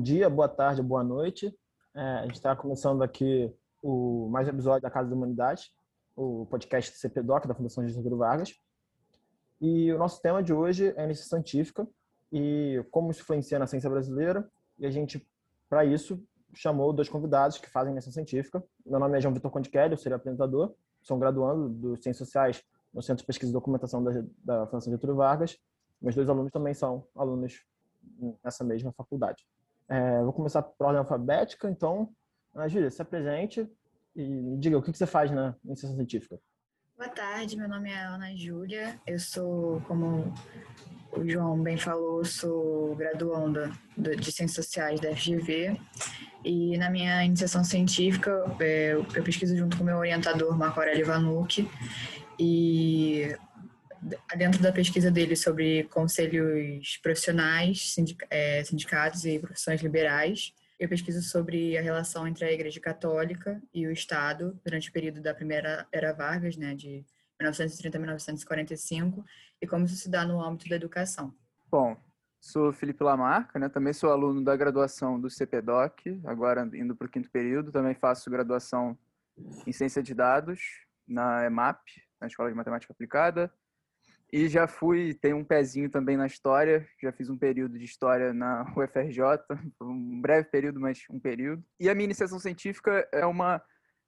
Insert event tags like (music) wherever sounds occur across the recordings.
Bom dia, boa tarde, boa noite. É, a gente está começando aqui o mais um episódio da Casa da Humanidade, o podcast CPDOC da Fundação Getúlio Vargas. E o nosso tema de hoje é iniciação científica e como isso influencia na ciência brasileira. E a gente, para isso, chamou dois convidados que fazem iniciação científica. Meu nome é João Vitor Conde Kelly, eu serei apresentador, sou um graduando dos Ciências Sociais no Centro de Pesquisa e Documentação da, da Fundação Getúlio Vargas. Meus dois alunos também são alunos nessa mesma faculdade. É, vou começar por ordem alfabética, então, Ana Júlia, se apresente e diga o que você faz na iniciação científica. Boa tarde, meu nome é Ana Júlia, eu sou, como o João bem falou, sou graduanda de Ciências Sociais da FGV e na minha iniciação científica é, eu pesquiso junto com meu orientador Marco Aurélio Vanucci e dentro da pesquisa dele sobre conselhos profissionais, é, sindicatos e profissões liberais, eu pesquiso sobre a relação entre a Igreja Católica e o Estado durante o período da primeira era Vargas, né, de 1930 a 1945, e como isso se dá no âmbito da educação. Bom, sou Felipe Lamarca, né, também sou aluno da graduação do CPDOC, agora indo para o quinto período, também faço graduação em Ciência de Dados na EMAP, na Escola de Matemática Aplicada, e já fui, tem um pezinho também na história, já fiz um período de história na (laughs) UFRJ, um breve período, mas um período. E a minha iniciação científica é uma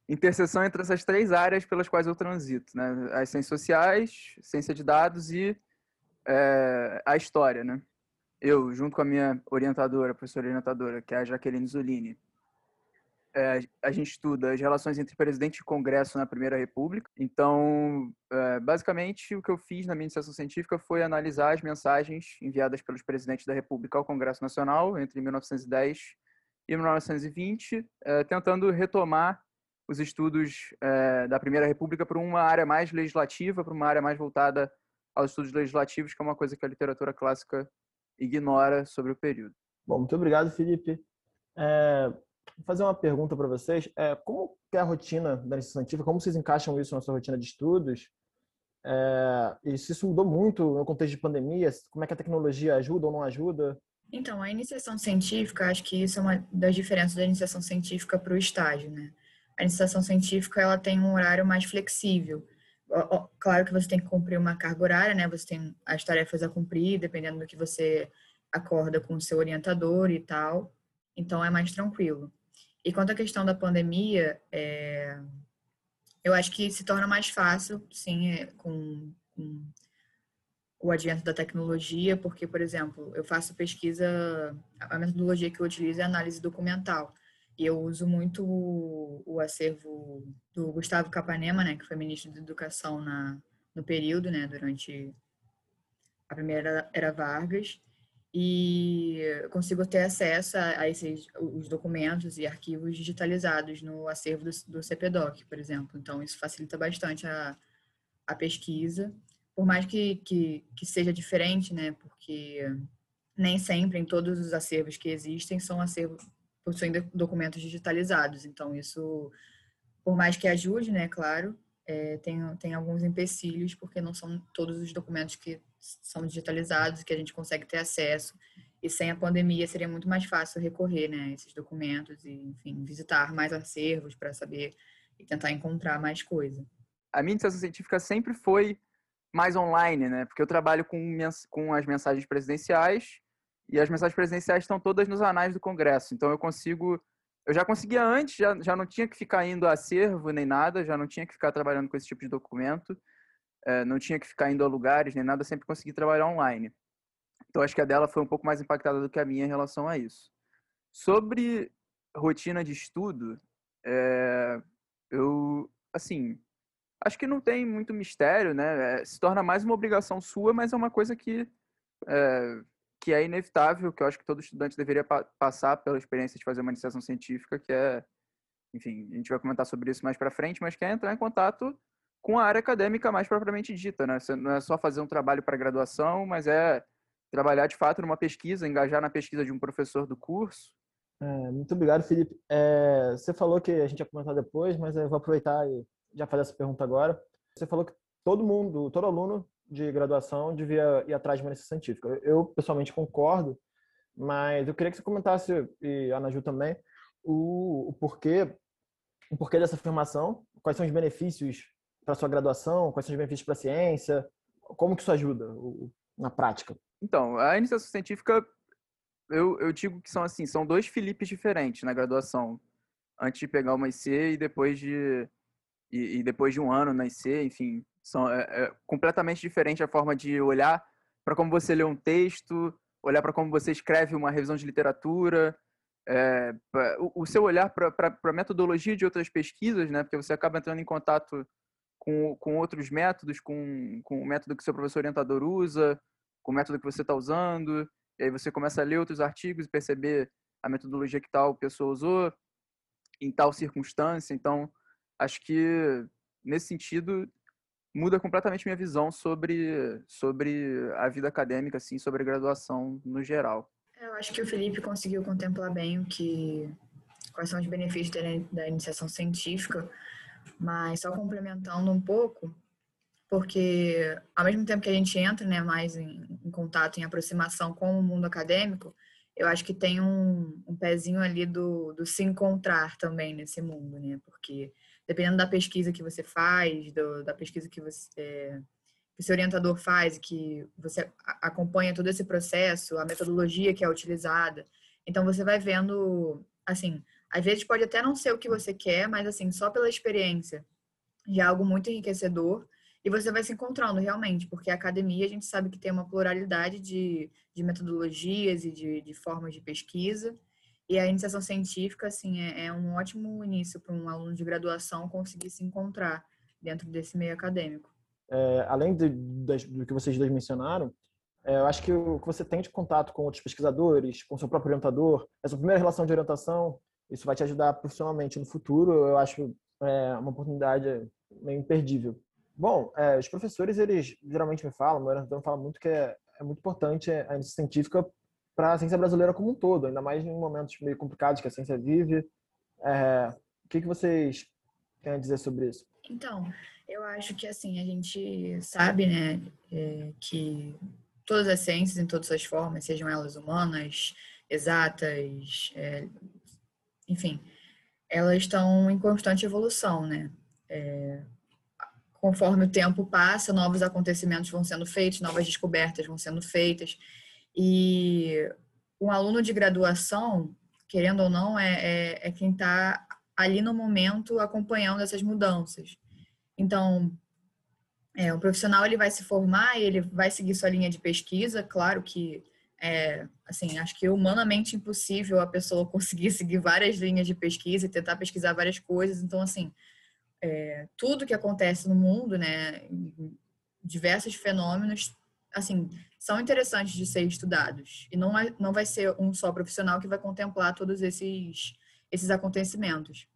interseção entre essas três áreas pelas quais eu transito, né? As ciências sociais, ciência de dados e é, a história, né? Eu, junto com a minha orientadora, professora orientadora, que é a Jaqueline Zolini, é, a gente estuda as relações entre presidente e Congresso na Primeira República. Então, é, basicamente, o que eu fiz na minha iniciação científica foi analisar as mensagens enviadas pelos presidentes da República ao Congresso Nacional entre 1910 e 1920, é, tentando retomar os estudos da Primeira República para uma área mais legislativa, para uma área mais voltada aos estudos legislativos, que é uma coisa que a literatura clássica ignora sobre o período. Bom, muito obrigado, Felipe. É, Vou fazer uma pergunta para vocês. É, como é a rotina da iniciação científica? Como vocês encaixam isso na sua rotina de estudos? É, e se isso mudou muito no contexto de pandemia? Como é que a tecnologia ajuda ou não ajuda? Então, a iniciação científica, acho que isso é uma das diferenças da iniciação científica para o estágio, né? A iniciação científica, ela tem um horário mais flexível. Claro que você tem que cumprir uma carga horária, né? Você tem as tarefas a cumprir, dependendo do que você acorda com o seu orientador e tal. Então, é mais tranquilo. E quanto à questão da pandemia, é, eu acho que se torna mais fácil, sim, é, com, com, o advento da tecnologia, porque, por exemplo, eu faço pesquisa, a metodologia que eu utilizo é análise documental. E eu uso muito o, o acervo do Gustavo Capanema, né, que foi ministro da Educação na, no período, né, durante a primeira era Vargas e consigo ter acesso a, esses os documentos e arquivos digitalizados no acervo do, do CPDOC, por exemplo. Então, isso facilita bastante a, a pesquisa, por mais que, que, que seja diferente, né? Porque nem sempre em todos os acervos que existem são acervos possuem documentos digitalizados. Então, isso, por mais que ajude, né? Claro, é, tem, tem alguns empecilhos, porque não são todos os documentos que são digitalizados, que a gente consegue ter acesso. E sem a pandemia seria muito mais fácil recorrer né, a esses documentos e, enfim, visitar mais acervos para saber e tentar encontrar mais coisa. A minha iniciação científica sempre foi mais online, né? Porque eu trabalho com, com as mensagens presidenciais e as mensagens presidenciais estão todas nos anais do Congresso. Então eu consigo eu já conseguia antes, já, já não tinha que ficar indo a acervo nem nada, já não tinha que ficar trabalhando com esse tipo de documento, não tinha que ficar indo a lugares nem nada, sempre consegui trabalhar online. Então acho que a dela foi um pouco mais impactada do que a minha em relação a isso. Sobre rotina de estudo, é, eu, assim, acho que não tem muito mistério, né? É, se torna mais uma obrigação sua, mas é uma coisa que é, que é inevitável, que eu acho que todo estudante deveria pa passar pela experiência de fazer uma iniciação científica, que é, enfim, a gente vai comentar sobre isso mais para frente, mas que é entrar em contato com a área acadêmica mais propriamente dita, né? Você não é só fazer um trabalho para graduação, mas é trabalhar de fato numa pesquisa, engajar na pesquisa de um professor do curso. É, muito obrigado, Felipe. É, você falou que a gente ia comentar depois, mas eu vou aproveitar e já fazer essa pergunta agora. Você falou que todo mundo, todo aluno de graduação devia ir atrás de uma científica. Eu, pessoalmente, concordo, mas eu queria que você comentasse, e a Ana Ju também, o, o porquê o porquê dessa afirmação, quais são os benefícios para sua graduação, quais são os benefícios para a ciência, como que isso ajuda na prática? Então, a iniciação científica, eu, eu digo que são assim, são dois Filipes diferentes na graduação, antes de pegar uma IC e depois de e, e depois de um ano na IC, enfim, são é, é completamente diferente a forma de olhar para como você lê um texto, olhar para como você escreve uma revisão de literatura, é, o, o, seu olhar para a metodologia de outras pesquisas, né? Porque você acaba entrando em contato com, com outros métodos, com, com o método que seu professor orientador usa, com o método que você está usando, e aí você começa a ler outros artigos e perceber a metodologia que tal pessoa usou em tal circunstância. Então, acho que nesse sentido muda completamente minha visão sobre sobre a vida acadêmica, assim, sobre a graduação no geral. Eu acho que o Felipe conseguiu contemplar bem o que quais são os benefícios da, iniciação científica, mas só complementando um pouco, porque ao mesmo tempo que a gente entra né, mais em, em contato, em aproximação com o mundo acadêmico, eu acho que tem um, um pezinho ali do, do, se encontrar também nesse mundo, né? Porque dependendo da pesquisa que você faz, do, da pesquisa que você, é, que seu orientador faz, que você acompanha todo esse processo, a metodologia que é utilizada. Então você vai vendo, assim, às vezes pode até não ser o que você quer, mas assim, só pela experiência já é algo muito enriquecedor e você vai se encontrando realmente, porque a academia a gente sabe que tem uma pluralidade de, de metodologias e de, de formas de pesquisa. E a iniciação científica, assim, é, é um ótimo início para um aluno de graduação conseguir se encontrar dentro desse meio acadêmico é, além de, do que vocês dois mencionaram, é, eu acho que o que você tem de contato com outros pesquisadores, com seu próprio orientador, essa primeira relação de orientação, isso vai te ajudar profissionalmente no futuro. Eu acho é, uma oportunidade meio imperdível. Bom, é, os professores, eles geralmente me falam, meu orientador fala muito que é, é muito importante a iniciação científica para a ciência brasileira como um todo, ainda mais em momentos meio complicados que a ciência vive. É, o que, que vocês têm a dizer sobre isso? Então, eu acho que assim, a gente sabe, né, é, que todas as ciências, em todas as formas, sejam elas humanas, exatas, é, enfim, elas estão em constante evolução, né? É, conforme o tempo passa, novos acontecimentos vão sendo feitos, novas descobertas vão sendo feitas. E um aluno de graduação, querendo ou não, é, é, é quem está ali no momento acompanhando essas mudanças. Então, é, o profissional ele vai se formar ele vai seguir sua linha de pesquisa. Claro que, é, assim, acho que humanamente impossível a pessoa (laughs) conseguir seguir várias linhas de pesquisa e tentar pesquisar várias coisas. Então, assim, é, tudo que acontece no mundo, né, diversos fenômenos, assim, são interessantes de ser estudados. E não, é, não vai ser um só profissional que vai contemplar todos esses, esses acontecimentos.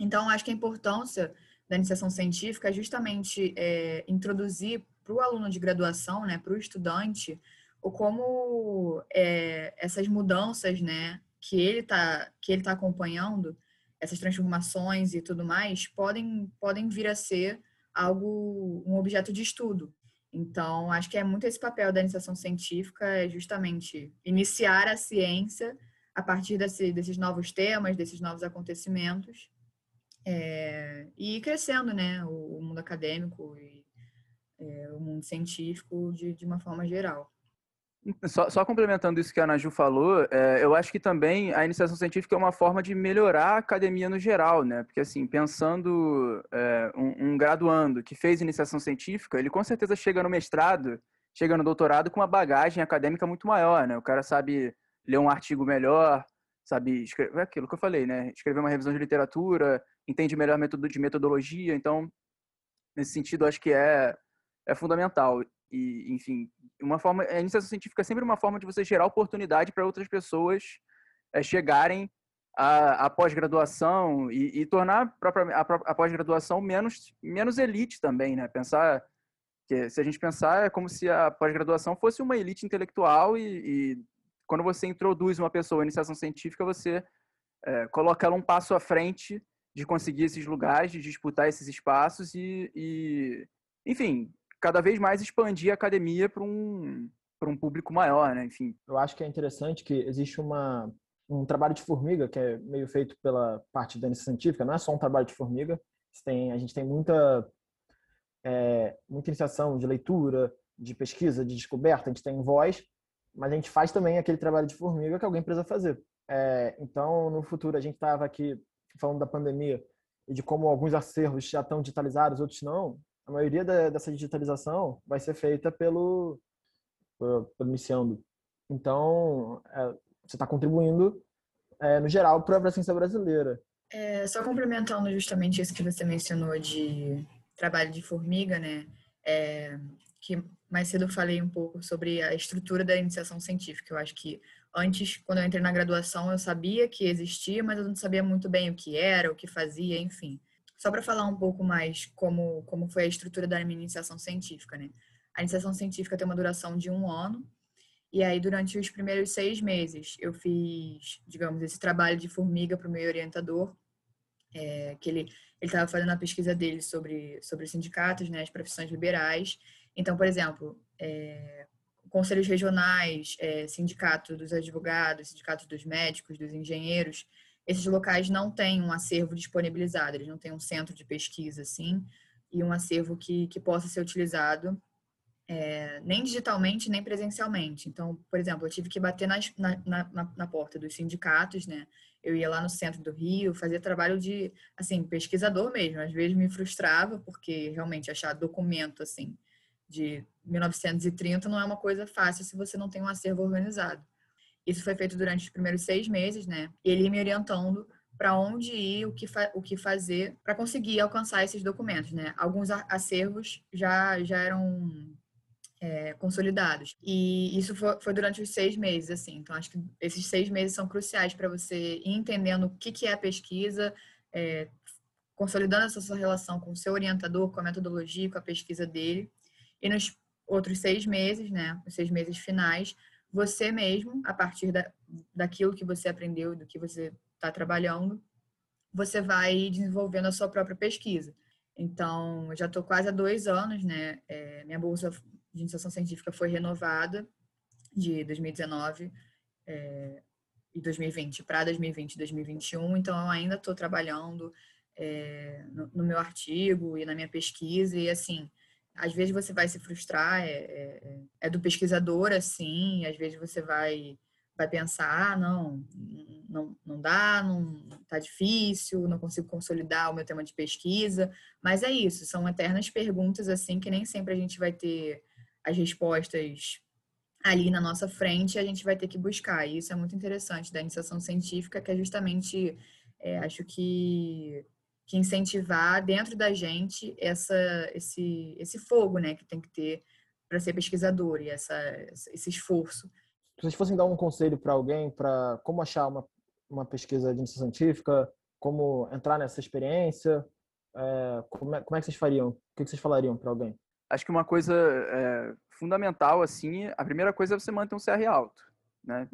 Então, acho que a importância da iniciação científica é justamente é, introduzir para o aluno de graduação, né, para o estudante, o como é, essas mudanças, né, que ele está que ele tá acompanhando, essas transformações e tudo mais, podem podem vir a ser algo um objeto de estudo. Então, acho que é muito esse papel da iniciação científica, é justamente iniciar a ciência a partir desse, desses novos temas, desses novos acontecimentos, é, e ir crescendo, né, o, o mundo acadêmico e é, o mundo científico de, de uma forma geral. Só, só, complementando isso que a Naju falou, é, eu acho que também a iniciação científica é uma forma de melhorar a academia no geral, né? Porque, assim, pensando é, um, um, graduando que fez iniciação científica, ele com certeza chega no mestrado, chega no doutorado com uma bagagem acadêmica muito maior, né? O cara sabe ler um artigo melhor, sabe escrever é aquilo que eu falei, né? Escrever uma revisão de literatura, entende melhor método de metodologia, então nesse sentido acho que é é fundamental e enfim uma forma a iniciação científica é sempre uma forma de você gerar oportunidade para outras pessoas é, chegarem à, à pós-graduação e, e, tornar a, a pós-graduação menos menos elite também, né? Pensar que se a gente pensar é como se a pós-graduação fosse uma elite intelectual e, e quando você introduz uma pessoa em iniciação científica, você é, coloca ela um passo à frente de conseguir esses lugares, de disputar esses espaços e, e enfim, cada vez mais expandir a academia para um, para um público maior, né? Enfim. Eu acho que é interessante que existe uma um trabalho de formiga que é meio feito pela parte da científica, não é só um trabalho de formiga. Tem, a gente tem muita é, muita iniciação de leitura, de pesquisa, de descoberta, a gente tem voz, mas a gente faz também aquele trabalho de formiga que alguém precisa fazer. É, então, no futuro, a gente estava aqui falando da pandemia e de como alguns acervos já estão digitalizados, outros não. A maioria da, dessa digitalização vai ser feita pelo, pelo Miciando. Então, é, você está contribuindo, é, no geral, para a ciência brasileira. É, só complementando justamente isso que você mencionou de trabalho de formiga, né? É, que mais cedo eu falei um pouco sobre a estrutura da iniciação científica. Eu acho que antes, quando eu entrei na graduação, eu sabia que existia, mas eu não sabia muito bem o que era, o que fazia, enfim. Só para falar um pouco mais como, como foi a estrutura da minha iniciação científica, né? A iniciação científica tem uma duração de um ano, e aí durante os primeiros seis meses eu fiz, digamos, esse trabalho de formiga para o meu orientador, é, que ele estava fazendo a pesquisa dele sobre sobre sindicatos, né, as profissões liberais. Então, por exemplo, é, conselhos regionais, é, sindicato dos advogados, sindicato dos médicos, dos engenheiros, esses locais não têm um acervo disponibilizado, eles não têm um centro de pesquisa, assim, e um acervo que, que possa ser utilizado é, nem digitalmente, nem presencialmente. Então, por exemplo, eu tive que bater nas, na, na, na, porta dos sindicatos, né? Eu ia lá no centro do Rio, fazia trabalho de, assim, pesquisador mesmo. Às vezes me frustrava, porque realmente achar documento, assim, de 1930 não é uma coisa fácil se você não tem um acervo organizado. Isso foi feito durante os primeiros seis meses, né? Ele me orientando para onde ir, o que, o que fazer para conseguir alcançar esses documentos, né? Alguns acervos já, já eram é, consolidados. E isso foi, foi, durante os seis meses, assim. Então, acho que esses seis meses são cruciais para você ir entendendo o que, que é a pesquisa, é, consolidando essa sua relação com o seu orientador, com a metodologia, com a pesquisa dele. E nos outros seis meses, né, os seis meses finais, você mesmo, a partir da, daquilo que você aprendeu, do que você está trabalhando, você vai desenvolvendo a sua própria pesquisa. Então, já estou quase há dois anos, né? É, minha bolsa de iniciação científica foi renovada de 2019 é, e 2020 para 2020 e 2021. Então, eu ainda estou trabalhando é, no, no, meu artigo e na minha pesquisa. E, assim, às vezes você vai se frustrar, é, é, é, do pesquisador, assim, às vezes você vai vai pensar, ah, não, não, não dá, não tá difícil, não consigo consolidar o meu tema de pesquisa, mas é isso, são eternas perguntas assim que nem sempre a gente vai ter as respostas ali na nossa frente, a gente vai ter que buscar. E isso é muito interessante da iniciação científica, que é justamente, é, acho que que incentivar dentro da gente essa, esse, esse fogo, né, que tem que ter para ser pesquisador e essa, esse esforço. Se vocês fossem dar um conselho para alguém para como achar uma, uma pesquisa de iniciação científica, como entrar nessa experiência, é, como, é, como é que vocês fariam? O que vocês falariam para alguém? Acho que uma coisa é, fundamental, assim, a primeira coisa é você manter um CR alto, né?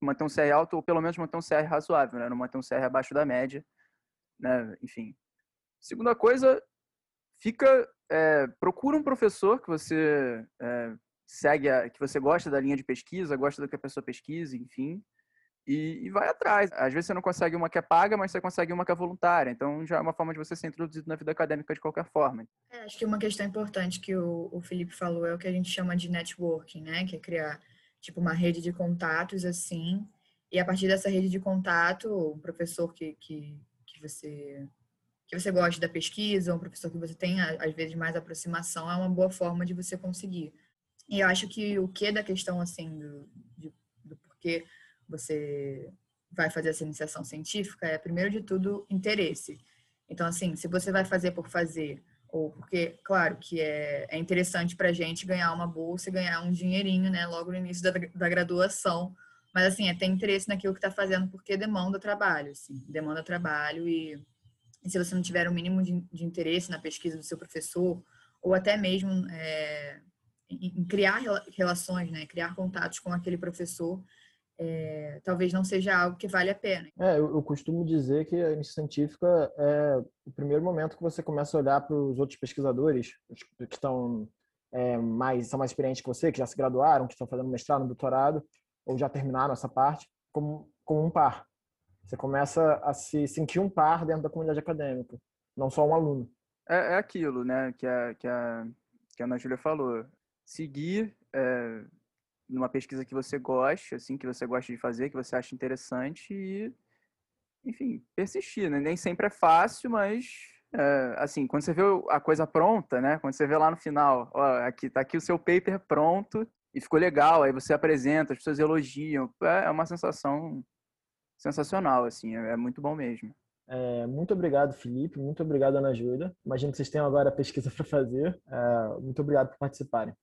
Manter um CR alto ou pelo menos manter um CR razoável, né? Não manter um CR abaixo da média né? Enfim. Segunda coisa, fica é, procura um professor que você é, segue, a, que você gosta da linha de pesquisa, gosta do que a pessoa pesquisa, enfim, e, e, vai atrás. Às vezes você não consegue uma que é paga, mas você consegue uma que é voluntária. Então já é uma forma de você ser introduzido na vida acadêmica de qualquer forma. É, acho que uma questão importante que o, o Felipe falou é o que a gente chama de networking, né? Que é criar tipo uma rede de contatos assim. E a partir dessa rede de contato, o professor que, que que você que você goste da pesquisa, um professor que você tenha às vezes mais aproximação é uma boa forma de você conseguir. E eu acho que o que da questão assim do, de, do porquê você vai fazer essa iniciação científica é primeiro de tudo interesse. Então assim, se você vai fazer por fazer ou porque, claro, que é, é interessante para gente ganhar uma bolsa e ganhar um dinheirinho, né, logo no início da, da graduação, mas, assim, é ter interesse naquilo que está fazendo, porque demanda trabalho, assim, demanda trabalho e, e se você não tiver o um mínimo de, de, interesse na pesquisa do seu professor, ou até mesmo é, em, em, criar relações, né, criar contatos com aquele professor, é, talvez não seja algo que vale a pena. É, eu, eu, costumo dizer que a iniciativa científica é o primeiro momento que você começa a olhar para os outros pesquisadores que estão é, mais, são mais experientes que você, que já se graduaram, que estão fazendo mestrado, doutorado, ou já terminaram essa parte, como, como um par. Você começa a se sentir um par dentro da comunidade acadêmica, não só um aluno. É, é aquilo, né, que a, que a, que a Ana Júlia falou. Seguir é, numa pesquisa que você gosta, assim, que você gosta de fazer, que você acha interessante e, enfim, persistir, né? Nem sempre é fácil, mas, é, assim, quando você vê a coisa pronta, né? Quando você vê lá no final, ó, aqui, tá aqui o seu paper pronto e ficou legal, aí você apresenta, as pessoas elogiam, é, é uma sensação sensacional, assim, é, é muito bom mesmo. É, muito obrigado, Felipe. Muito obrigado, Ana Júlia. Imagino que vocês tenham agora a pesquisa (laughs) para fazer. É, muito obrigado por participarem.